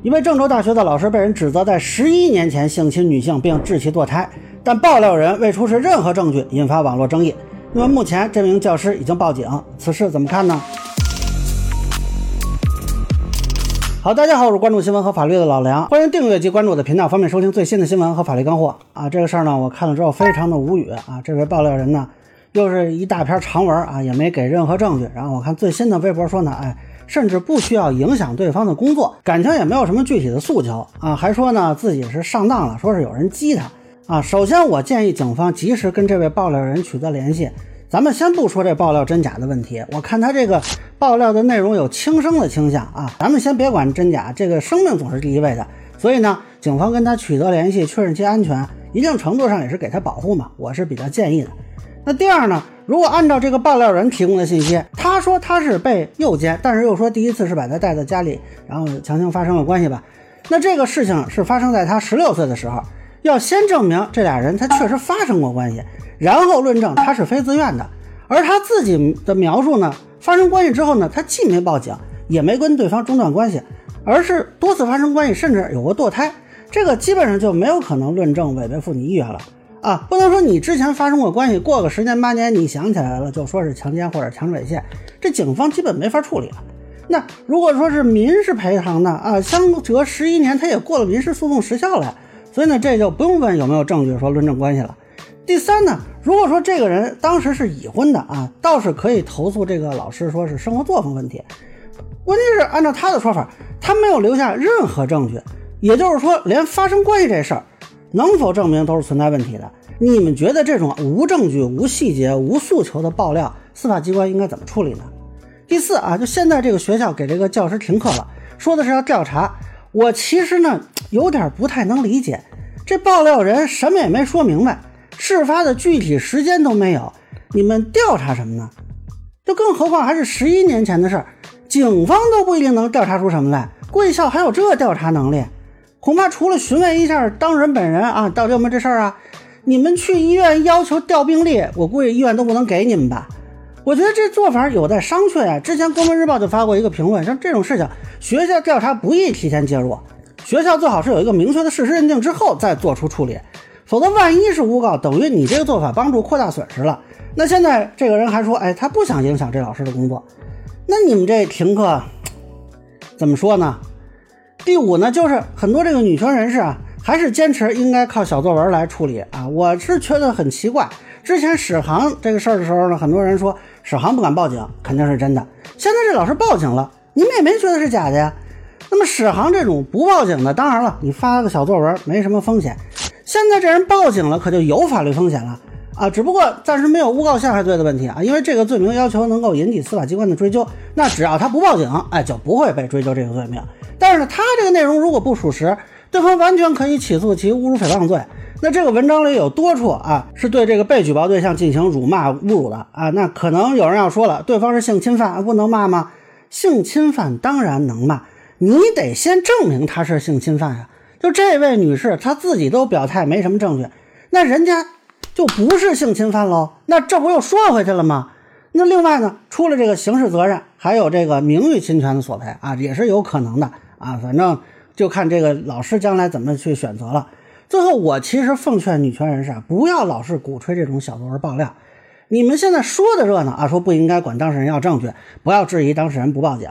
一位郑州大学的老师被人指责在十一年前性侵女性并致其堕胎，但爆料人未出示任何证据，引发网络争议。那么目前这名教师已经报警，此事怎么看呢？好，大家好，我是关注新闻和法律的老梁，欢迎订阅及关注我的频道，方便收听最新的新闻和法律干货啊。这个事儿呢，我看了之后非常的无语啊。这位爆料人呢，又是一大篇长文啊，也没给任何证据。然后我看最新的微博说呢，哎。甚至不需要影响对方的工作，感情也没有什么具体的诉求啊，还说呢自己是上当了，说是有人激他啊。首先，我建议警方及时跟这位爆料人取得联系。咱们先不说这爆料真假的问题，我看他这个爆料的内容有轻生的倾向啊。咱们先别管真假，这个生命总是第一位的。所以呢，警方跟他取得联系，确认其安全，一定程度上也是给他保护嘛。我是比较建议的。那第二呢？如果按照这个爆料人提供的信息，他说他是被诱奸，但是又说第一次是把他带到家里，然后强行发生了关系吧？那这个事情是发生在他十六岁的时候，要先证明这俩人他确实发生过关系，然后论证他是非自愿的。而他自己的描述呢，发生关系之后呢，他既没报警，也没跟对方中断关系，而是多次发生关系，甚至有过堕胎，这个基本上就没有可能论证违背妇女意愿了。啊，不能说你之前发生过关系，过个十年八年你想起来了，就说是强奸或者强制猥亵，这警方基本没法处理了。那如果说是民事赔偿呢？啊，相隔十一年他也过了民事诉讼时效了，所以呢，这就不用问有没有证据说论证关系了。第三呢，如果说这个人当时是已婚的啊，倒是可以投诉这个老师说是生活作风问题。问题是按照他的说法，他没有留下任何证据，也就是说连发生关系这事儿。能否证明都是存在问题的？你们觉得这种无证据、无细节、无诉求的爆料，司法机关应该怎么处理呢？第四啊，就现在这个学校给这个教师停课了，说的是要调查。我其实呢有点不太能理解，这爆料人什么也没说明白，事发的具体时间都没有，你们调查什么呢？就更何况还是十一年前的事儿，警方都不一定能调查出什么来，贵校还有这调查能力？恐怕除了询问一下当事人本人啊，到底有没有这事儿啊？你们去医院要求调病历，我估计医院都不能给你们吧？我觉得这做法有待商榷呀。之前《公文日报》就发过一个评论，像这种事情，学校调查不宜提前介入，学校最好是有一个明确的事实认定之后再做出处理，否则万一是诬告，等于你这个做法帮助扩大损失了。那现在这个人还说，哎，他不想影响这老师的工作，那你们这停课怎么说呢？第五呢，就是很多这个女权人士啊，还是坚持应该靠小作文来处理啊。我是觉得很奇怪，之前史航这个事儿的时候呢，很多人说史航不敢报警，肯定是真的。现在这老师报警了，你们也没觉得是假的呀？那么史航这种不报警的，当然了，你发个小作文没什么风险。现在这人报警了，可就有法律风险了啊！只不过暂时没有诬告陷害罪的问题啊，因为这个罪名要求能够引起司法机关的追究，那只要他不报警，哎，就不会被追究这个罪名。但是呢，他这个内容如果不属实，对方完全可以起诉其侮辱诽谤罪。那这个文章里有多处啊，是对这个被举报对象进行辱骂、侮辱的啊。那可能有人要说了，对方是性侵犯，不能骂吗？性侵犯当然能骂，你得先证明他是性侵犯呀。就这位女士，她自己都表态没什么证据，那人家就不是性侵犯喽。那这不又说回去了吗？那另外呢，除了这个刑事责任，还有这个名誉侵权的索赔啊，也是有可能的。啊，反正就看这个老师将来怎么去选择了。最后，我其实奉劝女权人士啊，不要老是鼓吹这种小作文爆料。你们现在说的热闹啊，说不应该管当事人要证据，不要质疑当事人不报警。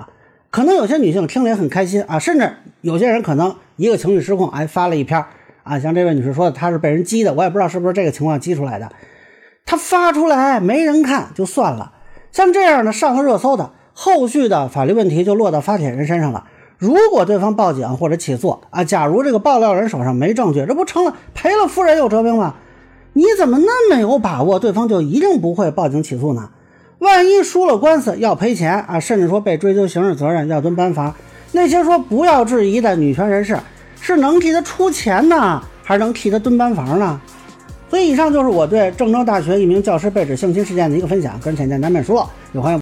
可能有些女性听了也很开心啊，甚至有些人可能一个情绪失控，哎，发了一篇啊，像这位女士说的，她是被人激的，我也不知道是不是这个情况激出来的。她发出来没人看就算了，像这样的上了热搜的，后续的法律问题就落到发帖人身上了。如果对方报警或者起诉啊，假如这个爆料人手上没证据，这不成了赔了夫人又折兵吗？你怎么那么有把握，对方就一定不会报警起诉呢？万一输了官司要赔钱啊，甚至说被追究刑事责任要蹲班房，那些说不要质疑的女权人士是能替他出钱呢，还是能替他蹲班房呢？所以以上就是我对郑州大学一名教师被指性侵事件的一个分享，个人浅见难免说，有朋友。